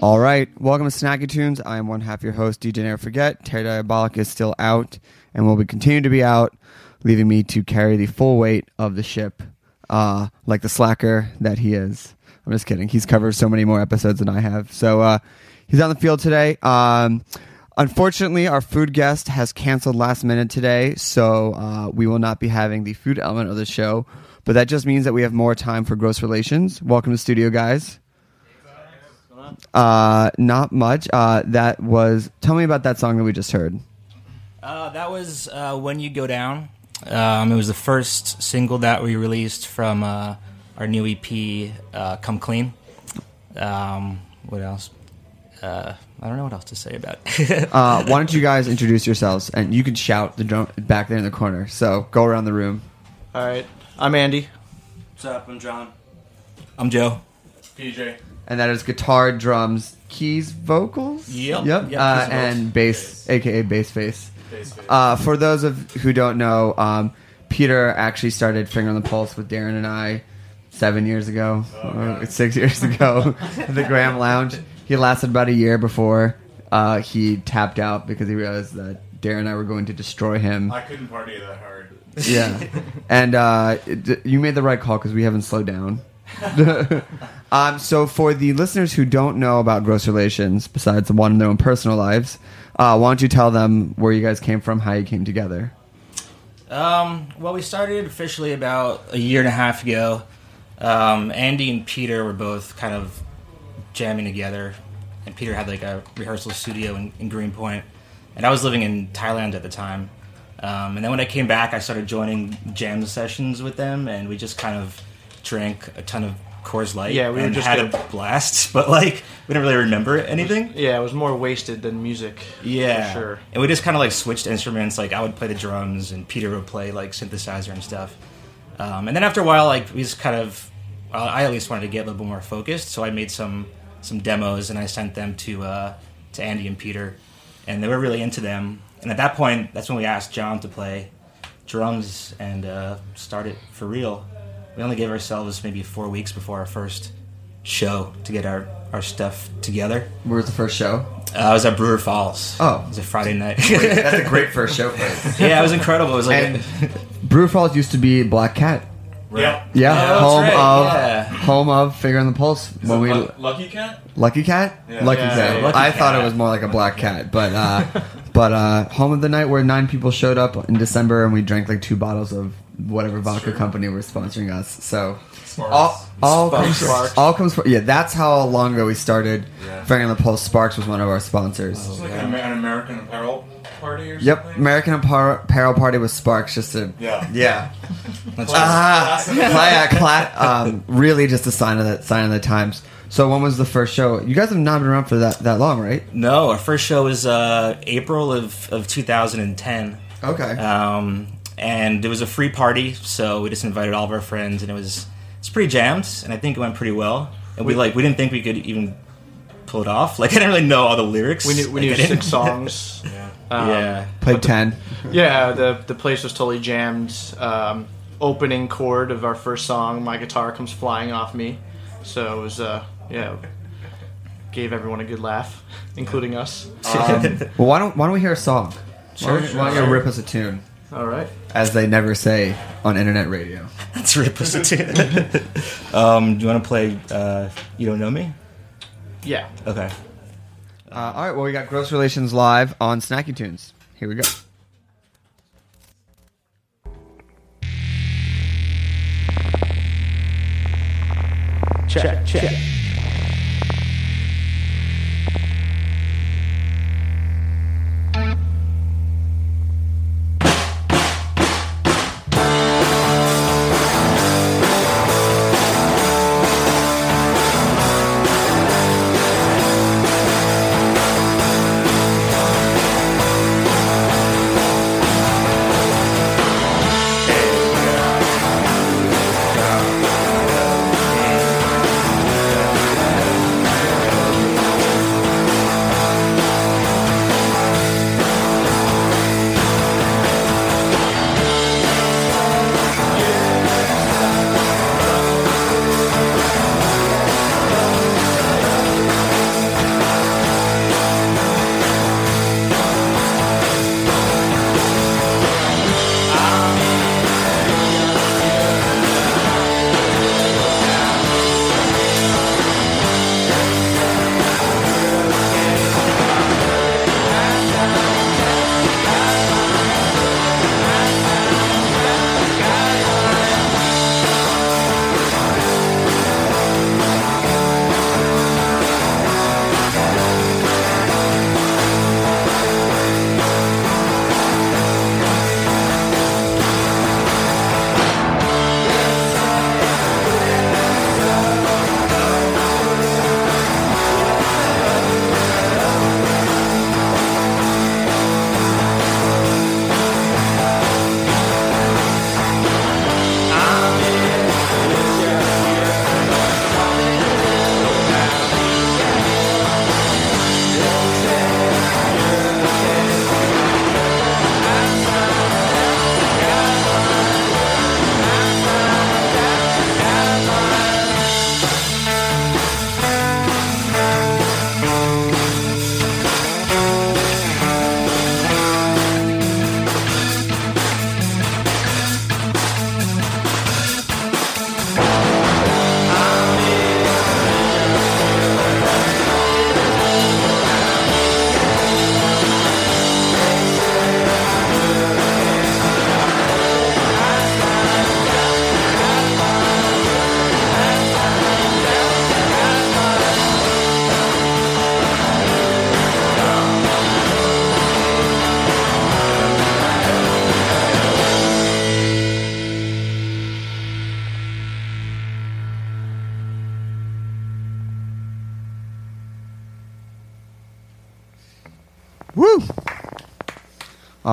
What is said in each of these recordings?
All right, welcome to Snacky Tunes. I am one half your host, DJ Never Forget. Terry Diabolic is still out and will be continue to be out, leaving me to carry the full weight of the ship, uh, like the slacker that he is. I'm just kidding. He's covered so many more episodes than I have. So uh, he's on the field today. Um, unfortunately, our food guest has canceled last minute today, so uh, we will not be having the food element of the show. But that just means that we have more time for gross relations. Welcome to studio, guys. Uh, not much. Uh, that was. Tell me about that song that we just heard. Uh, that was uh, When You Go Down. Um, it was the first single that we released from uh, our new EP, uh, Come Clean. Um, what else? Uh, I don't know what else to say about it. Uh, why don't you guys introduce yourselves and you can shout the drum back there in the corner. So go around the room. All right, I'm Andy. What's up? I'm John. I'm Joe. PJ. And that is guitar, drums, keys, vocals. Yep. Yep. Yep, uh, and and bass, aka bass face. Bass face. Uh, for those of who don't know, um, Peter actually started Finger on the Pulse with Darren and I seven years ago, Oh, or six years ago, at the Graham Lounge. He lasted about a year before uh, he tapped out because he realized that Darren and I were going to destroy him. I couldn't party that hard. Yeah, and uh, it, you made the right call because we haven't slowed down. um, so, for the listeners who don't know about gross relations, besides the one in their own personal lives, uh, why don't you tell them where you guys came from, how you came together? Um, well, we started officially about a year and a half ago. Um, Andy and Peter were both kind of jamming together, and Peter had like a rehearsal studio in, in Greenpoint, and I was living in Thailand at the time. Um, and then when I came back, I started joining jam sessions with them, and we just kind of drank a ton of Coors Light. Yeah, we and just had a blast, but like we didn't really remember anything. Yeah, it was more wasted than music. Yeah, for sure. And we just kind of like switched instruments. Like I would play the drums, and Peter would play like synthesizer and stuff. Um, and then after a while, like we just kind of, uh, I at least wanted to get a little bit more focused. So I made some some demos, and I sent them to uh, to Andy and Peter, and they were really into them. And at that point, that's when we asked John to play drums and uh, start it for real. We only gave ourselves maybe four weeks before our first show to get our, our stuff together. Where was the first show? Uh, I was at Brewer Falls. Oh. it was a Friday night. That's a great first show place. yeah, it was incredible. It was like, And Brew Falls used to be Black Cat. Yeah. Yeah, Oh, home right, of yeah. home of Finger in the Pulse. Is When it we Lu- Lucky Cat? Lucky Cat, Yeah. Lucky Yeah, Cat. Lucky I thought it was more like a black cat, but uh, but uh, home of the night where nine people showed up in December and we drank like two bottles of whatever vodka true. company were sponsoring us. So Sparks. all all Sparks. comes, Sparks. all comes from yeah. That's how long ago we started. Yeah. In the Pulse. Sparks was one of our sponsors. It's like an, an American Apparel party or Yep, something? Yep, American Apparel Party with Sparks. Just to Yeah. yeah. That's Ah, yeah, cla- um, really just a sign of the sign of the times. So when was the first show? You guys have not been around for that that long, right? No, our first show was uh, April of, of 2010. Okay. Um, and it was a free party, so we just invited all of our friends, and it was it's pretty jammed, and I think it went pretty well. And we like we didn't think we could even pull it off. Like I didn't really know all the lyrics. We knew we Like, knew six songs. Yeah. Um, yeah, Played ten. Yeah, the the place was totally jammed. Um, opening chord of our first song, my guitar comes flying off me. So it was uh yeah, gave everyone a good laugh, including us. Um, well, why don't why don't we hear a song? Sure, Why don't, why don't you rip us a tune, All right. as they never say on internet radio? that's rip us a tune. um, do you want to play? Uh, you don't know me? Yeah. Okay. Uh, all right. Well, we got Gross Relations live on Snacky Tunes. Here we go. Check. Check.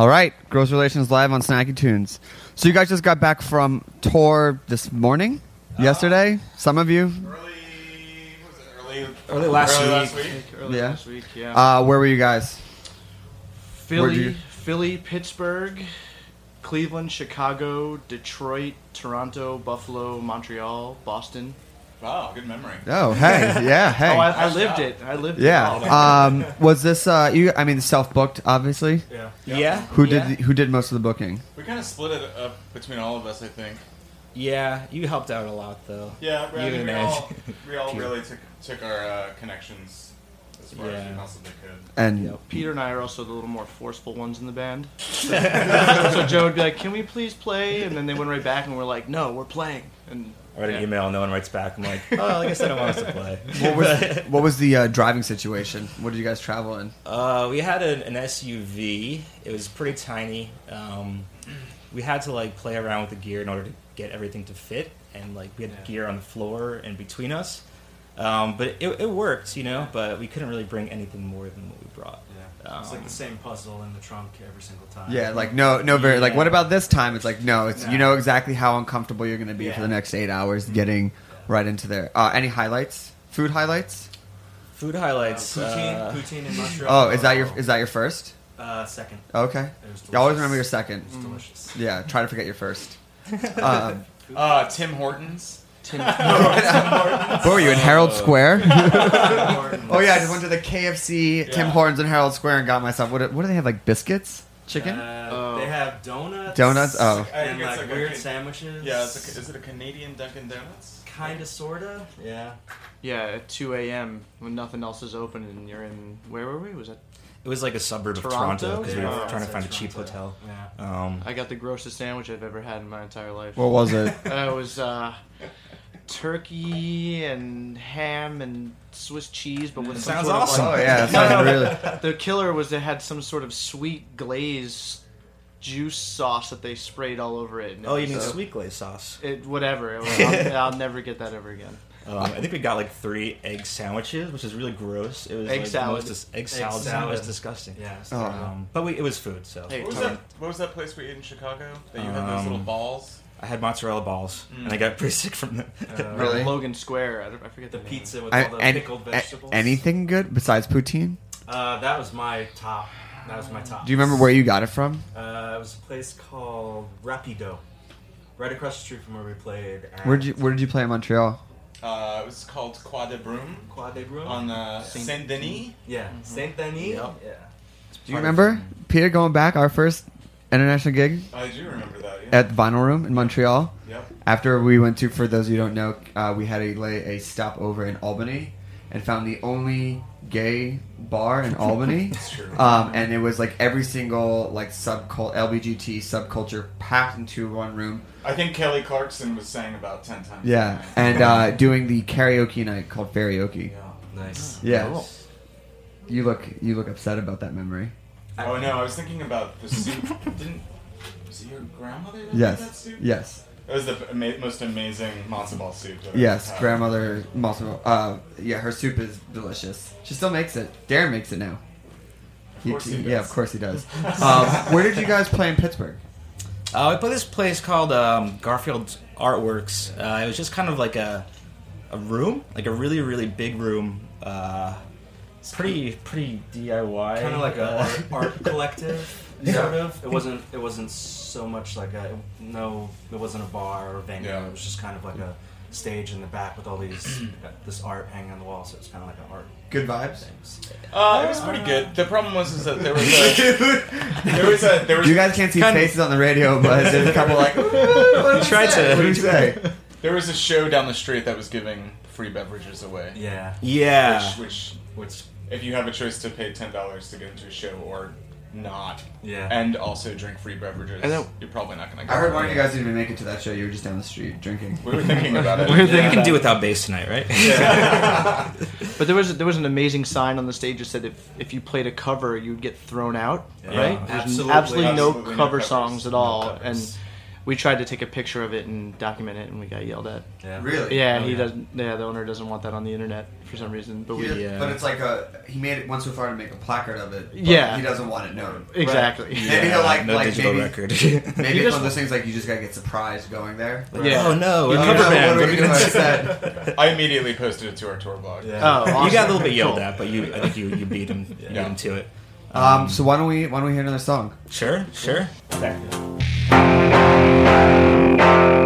All right, Gross Relations live on Snacky Tunes. So you guys just got back from tour this morning, yesterday. Some of you, Early, was it early? Early last last week. week. Early Yeah. this week, yeah. uh, where were you guys? Philly, you- Philly, Pittsburgh, Cleveland, Chicago, Detroit, Toronto, Buffalo, Montreal, Boston. Wow, good memory. Oh, hey, yeah, hey, Oh, I, I lived it. I lived it. yeah. Um, was this uh, you? I mean, self booked, obviously. Yeah. Yeah. Who yeah. did the, who did most of the booking? We kind of split it up between all of us, I think. Yeah, you helped out a lot though. Yeah, we, You and we all, we all really took took our uh, connections as far as Yeah. we possibly could. And Yep. Peter and I are also the little more forceful ones in the band. so Joe would be like, "Can we please play?" And then they went right back and we're like, "No, we're playing." And I write an yeah. email, no one writes back. I'm like, oh, I guess I don't want us to play. what was what was the uh, driving situation? What did you guys travel in? Uh, we had an, an SUV. It was pretty tiny. Um, we had to like play around with the gear in order to get everything to fit, and like we had gear on the floor and between us. Um, but it, it worked, you know. But we couldn't really bring anything more than what we brought. Yeah. It's like the same puzzle in the trunk every single time. Yeah, like no, no, very like. What about this time? It's like no, it's you know exactly how uncomfortable you're going to be for the next eight hours getting right into there. Uh, any highlights? Food highlights? Food Uh, highlights. poutine, uh, poutine in Montreal. Oh, is that your is that your first? Uh, second. Okay, It was you always remember your second. It was delicious. Yeah, try to forget your first. Um, Uh, Tim Hortons. Tim, where were you in Herald Square? Oh yeah, I just went to the KFC, Tim Yeah. Hortons in Herald Square, and got myself. What, do- what do they have? Like biscuits, chicken, Uh, Oh. They have donuts. donuts. Oh, I think And it's like, like weird Can- sandwiches. Yeah, it's a, is it a Canadian Dunkin' Donuts? Kinda, sorta. Yeah. yeah, at 2 a.m. when nothing else is open and you're in where were we? Was that? it was like a suburb of Toronto? Toronto because we were Yeah. trying to It's find a cheap hotel. Yeah. Um, I got the grossest sandwich I've ever had in my entire life. what was it? Uh, it was uh, turkey and ham and Swiss cheese, but with some Sounds sort awesome. Of, Oh like, yeah, No, sounds no, really. The killer was it had some sort of sweet glaze juice sauce that they sprayed all over it. and it oh, you mean sweet glaze sauce? It, whatever. It was- I'll, I'll never get that ever again. Um, I think we got like three egg sandwiches, which is really gross. It was Egg like, salad. The most dis- egg salad. salad. was disgusting. Yeah. Oh. Um, but we, it was food, so Hey, What was that? What was that place we ate in Chicago? That you had those Um, little balls. I had mozzarella balls, Mm. and I got pretty sick from them. Uh, Really? Logan Square. I, don't, I forget The the, pizza with I, all the and, pickled a- vegetables. anything good besides poutine? Uh, that was my top. That was my top. Do you remember where you got it from? Uh, it was a place called Rapido, right across the street from where we played. Where did you Where did you play in Montreal? Uh, it was called Croix de Brume Croix des Brumes? on uh, Saint- Saint Denis. Yeah, Saint Denis. Yep. Yeah. Do you remember Peter going back our first international gig I do remember that. Yeah. at the Vinyl Room in Montreal? yep. After we went to, for those of you who don't know, uh, we had a lay a stop over in Albany and found the only gay bar in Albany. That's true. Um, and it was like every single like subcult LBGT subculture packed into one room. I think Kelly Clarkson was saying about ten times. Yeah, and uh, doing the karaoke night called Karaoke. yeah. Nice. Yes. You look you look upset about that memory. Oh no, I was thinking about the soup. Didn't was it your grandmother that made that Yes. soup? Yes. It was the ama- most amazing matzo ball soup. That I've Yes. had. Grandmother Massimo. Uh, yeah, her soup is delicious. She still makes it. Darren makes it now. Of course he yeah, does. of course he does. um, where did you guys play in Pittsburgh? Uh, we played this place called um, Garfield Artworks. Uh, it was just kind of like a a room, like a really really big room. Uh, pretty pretty DIY. Kind of like a uh, art, art collective, sort of. It wasn't. It wasn't so much like a no. It wasn't a bar or venue. Yeah. It was just kind of like a stage in the back with all these this art hanging on the wall. So it's kind of like an art Good vibes. things. Uh, it was pretty good. The problem was is that there was a there was a there was You guys can't see Kind of- faces on the radio, but there's a couple like. What did tried to- What did you say? there was a show down the street that was giving free beverages away. Yeah. yeah. Which, which Which. if you have a choice to pay ten dollars to get into a show or not, Yeah. and also drink free beverages, And then- you're probably not going to. I heard one of you guys didn't even make it to that show. You were just down the street drinking. We were thinking about it. We were we thinking can do without bass tonight, right? Yeah. But there was there was an amazing sign on the stage that said if if you played a cover, you'd get thrown out. Yeah. Right? Yeah. There's Absolutely. absolutely, no Absolutely no cover covers. songs at all, covers. and we tried to take a picture of it and document it, and we got yelled at. Yeah. Really? Yeah, Oh, he yeah. doesn't. Yeah, the owner doesn't want that on the internet for some reason. But we. Yeah. But it's like a he made it went so far to make a placard of it. but Yeah. he doesn't want it known. Exactly. Maybe he'll like no like digital maybe, record. Maybe it's one of those things like you just gotta get surprised going there. Yeah. Oh no, You we're know, cover what band. are What we are we gonna gonna say? I immediately posted it to our tour blog. Yeah. Oh, awesome. You got a little bit yelled Cool. at, but you I think you, you beat him, beat him to it. Um, so why don't we why don't we hear another song? Sure, sure. Yes. Thank you.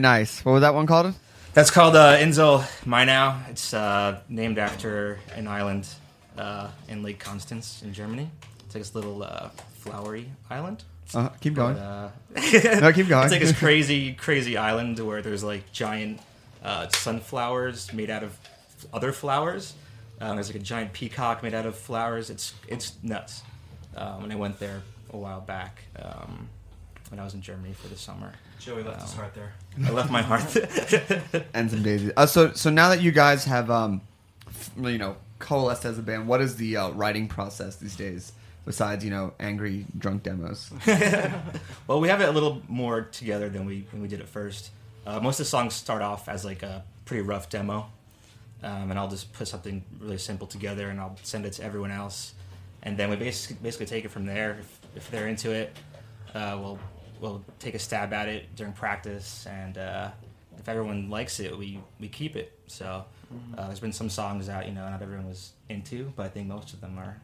Very nice. What was that one called? That's called uh, Insel Mainau. It's uh, named after an island uh, in Lake Constance in Germany. It's like this little uh, flowery island. Uh, keep going. Uh, no, keep going. It's like this crazy, crazy island where there's like giant uh, sunflowers made out of other flowers. Um, there's like a giant peacock made out of flowers. It's it's nuts. Um, and I went there a while back um, when I was in Germany for the summer. Joey left his heart there. I left my heart. and some daisies. Uh, so so now that you guys have um, f- you know coalesced as a band, what is the uh, writing process these days? Besides you know angry drunk demos. well, we have it a little more together than we than we did at first. Uh, most of the songs start off as like a pretty rough demo, um, and I'll just put something really simple together and I'll send it to everyone else, and then we basically basically take it from there. If, if they're into it, uh, we'll we'll take a stab at it during practice, and uh, if everyone likes it, we we keep it. So uh, there's been some songs out, you know, not everyone was into, but I think most of them are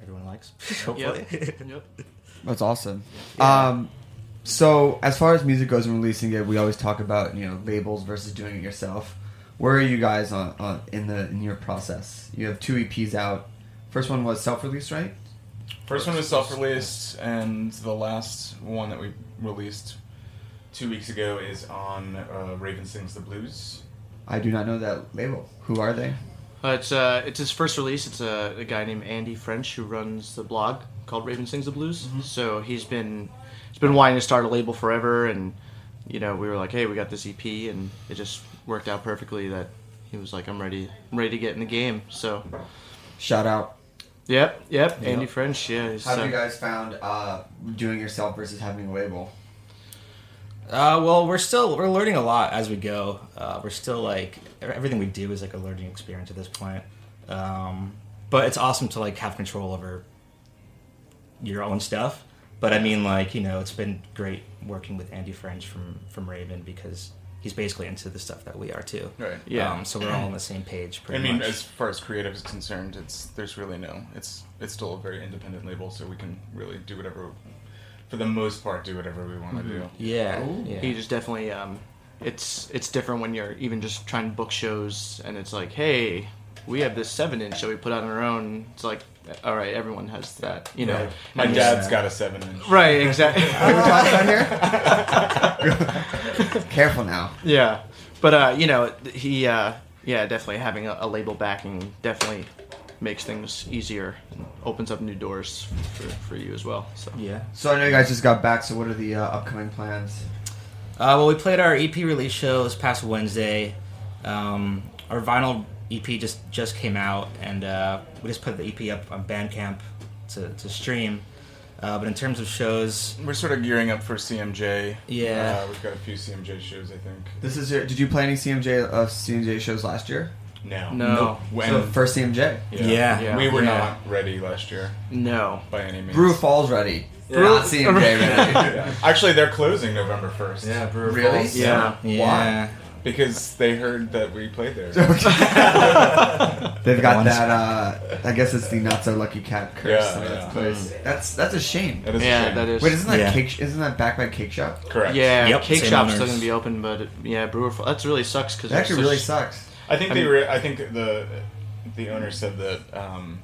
everyone likes. Hopefully. Yep. That's awesome. Yeah. Um, so as far as music goes and releasing it, we always talk about you know labels versus doing it yourself. Where are you guys on, on in the in your process? You have two EPs out. First one was self-release, right? First one was self-released, and the last one that we released two weeks ago is on uh, Raven Sings the Blues. I do not know that label. Who are they? Uh, it's uh, it's his first release. It's a, a guy named Andy French who runs the blog called Raven Sings the Blues. So he's been he's been wanting to start a label forever, and you know we were like, hey, we got this EP, and it just worked out perfectly that he was like, I'm ready, I'm ready to get in the game. So Shout out. Yep, yep, Andy French, yeah. he's, How have uh, you guys found uh, doing yourself versus having a label? Uh, well, we're still we're learning a lot as we go. Uh, we're still like everything we do is like a learning experience at this point. Um, but it's awesome to like have control over your own stuff. But I mean, like you know, it's been great working with Andy French from from Raven because he's basically into the stuff that we are too. Right. Yeah. Um, so we're all on the same page. Pretty. I mean, much. as far as creative is concerned, it's there's really no. It's it's still a very independent label, so we can really do whatever, for the most part, do whatever we want to do. yeah. yeah. he just definitely um, it's it's different when you're even just trying to book shows and it's like hey we have this seven inch that we put out on our own it's like all right everyone has that you know Right. My And- dad's got a seven inch. right exactly Are we talking on here? Careful now. yeah but uh, you know he uh, yeah definitely having a, a label backing definitely makes things easier and opens up new doors for, for you as well so yeah. So I know you guys just got back. So what are the uh, upcoming plans? Uh, well, we played our EP release show this past Wednesday. Um, our vinyl EP just just came out, and uh, we just put the EP up on Bandcamp to, to stream. Uh, but in terms of shows, We're sort of gearing up for CMJ. Yeah. uh, we've got a few CMJ shows, I think. This is your. Did you play any CMJ uh, CMJ shows last year? No, no When So first CMJ. Yeah. Yeah. we were Yeah. not ready last year no by any means. Brew Falls ready. Yeah. Not CMJ ready. Yeah. Actually, they're closing November first. Yeah, Brewer Really? Falls. yeah yeah, because they heard that we played there. They've got One that. Uh, I guess it's the not so lucky cat curse. Yeah, in that yeah. place. That's that's a shame. That is a yeah shame. that is Wait, isn't that Yeah. cake? Isn't that backed by Cake Shop? correct. Yeah, Yep, cake same shop's still owners. gonna be open, but it, yeah, Brewer. Fall- That's really sucks because It actually really sucks. I think I they mean- were. I think the the owner said that um,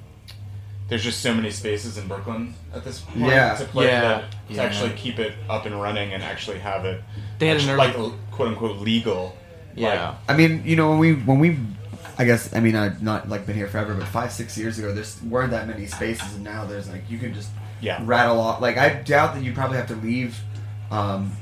there's just so many spaces in Brooklyn at this point Yeah. to play Yeah. that to Yeah. actually keep it up and running and actually have it They had an actu- early- like quote unquote legal. Yeah, I mean, you know, when we when we, I guess, I mean, I've not like been here forever, but five six years ago, there's weren't that many spaces, and now there's like you can just Yeah. rattle off. Like I doubt that you probably have to leave, um,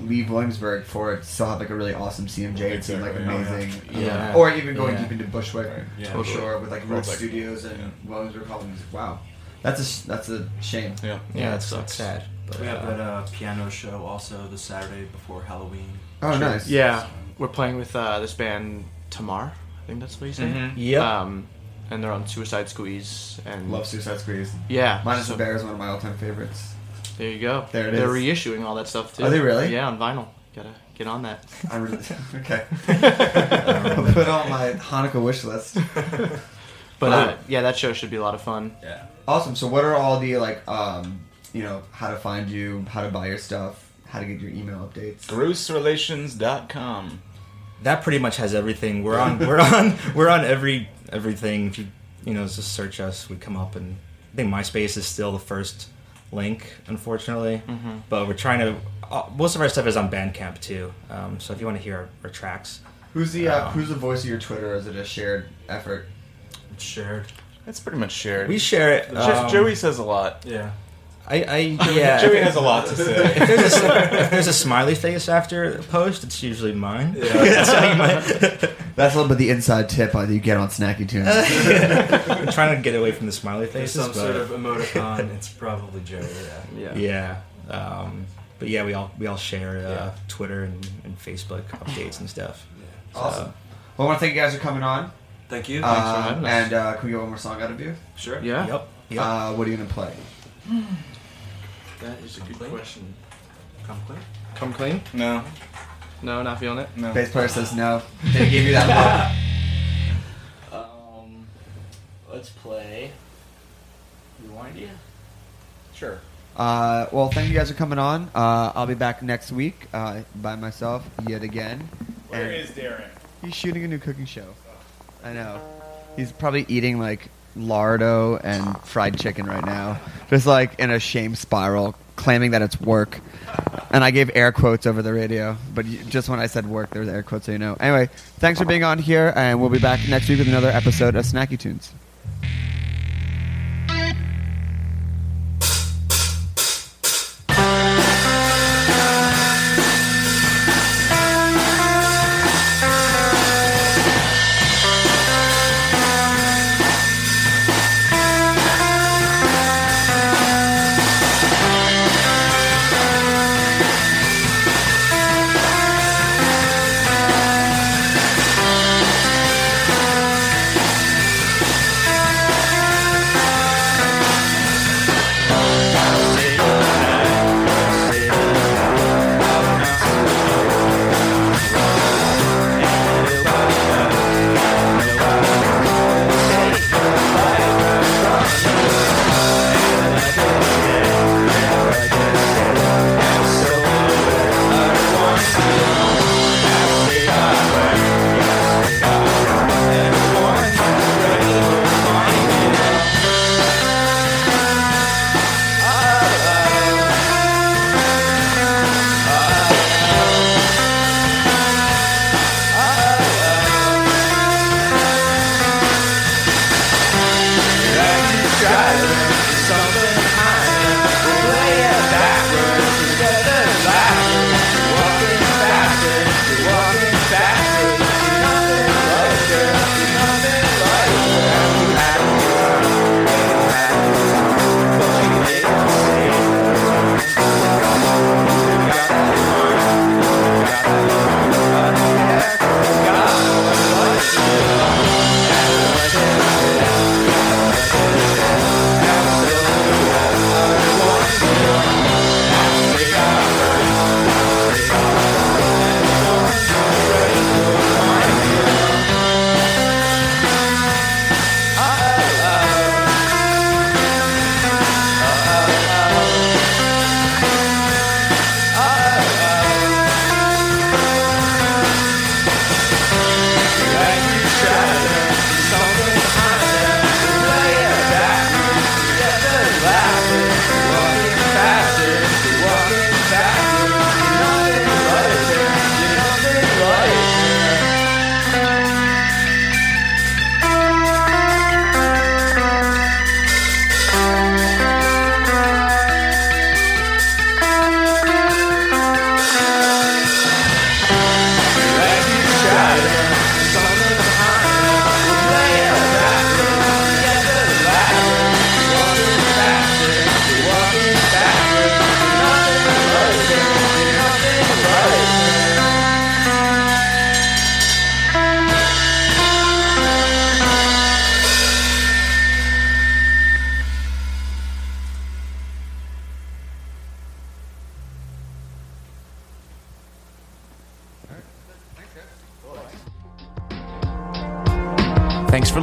leave Williamsburg for it to still have like a really awesome CMJ. It seemed like Exactly, yeah. amazing. Yeah. Or even going Yeah. deep into Bushwick, Yeah. for sure, with like Well, Road like- Studios and yeah. Williamsburg Public Music. Wow, that's a that's a shame. Yeah. yeah. it That's, sucks. sad. But, We have uh, that uh, piano show also the Saturday before Halloween. Oh, nice. yeah. We're playing with uh, this band Tammar. I think that's what you say. Mhm. Yep. Um, and they're on Suicide Squeeze and Love Suicide Squeeze. Yeah, Minus so the Bear is one of my all-time favorites. There you go. There it They're is. reissuing all that stuff too. Are they really? Yeah, on vinyl. Gotta get on that. I really okay. I'll put on my Hanukkah wish list. But uh, yeah, that show should be a lot of fun. Yeah. Awesome. So, what are all the like, um, you know, how to find you, how to buy your stuff, how to get your email updates? GrossRelations.com. that pretty much has everything. We're on. We're on. We're on every everything. If you you know just search us, we come up, and I think MySpace is still the first link, unfortunately. But we're trying to. Uh, most of our stuff is on Bandcamp too. Um, so if you want to hear our, our tracks, Who's the uh, Um, Who's the voice of your Twitter? Is it a shared effort? It's shared. It's pretty much shared. we share it. Um, Joey says a lot. Yeah. I, I yeah. Joey has a lot to if say. there's, a, if there's a smiley face after a post, it's usually mine. Yeah. so might, That's a little bit the inside tip that you get on Snacky Tunes. I'm trying to get away from the smiley There's faces. some but, sort of emoticon. it's probably Joey. Yeah. Yeah. Yeah. Um, but yeah, we all we all share uh, Yeah. Twitter and, and Facebook updates and stuff. So, awesome. Well, I want to thank you guys for coming on. Thank you. Uh, having us. and uh, can we get one more song out of you? sure. Yeah. Yep. Yep. Uh, what are you gonna play? That is a good Clean? question. Come clean. Come clean? No, No, not feeling it. no. Bass player says no. They gave you that um, let's play. Rewind you. Sure. look. Uh, well, thank you guys for coming on. Uh, I'll be back next week uh, by myself yet again. Where And- is Darren? He's shooting a new cooking show. I know. He's probably eating like lardo and fried chicken right now, just like in a shame spiral, claiming that it's work. And I gave air quotes over the radio, but just when I said work, there was air quotes, so you know. Anyway, thanks for being on here, and we'll be back next week with another episode of Snacky Tunes.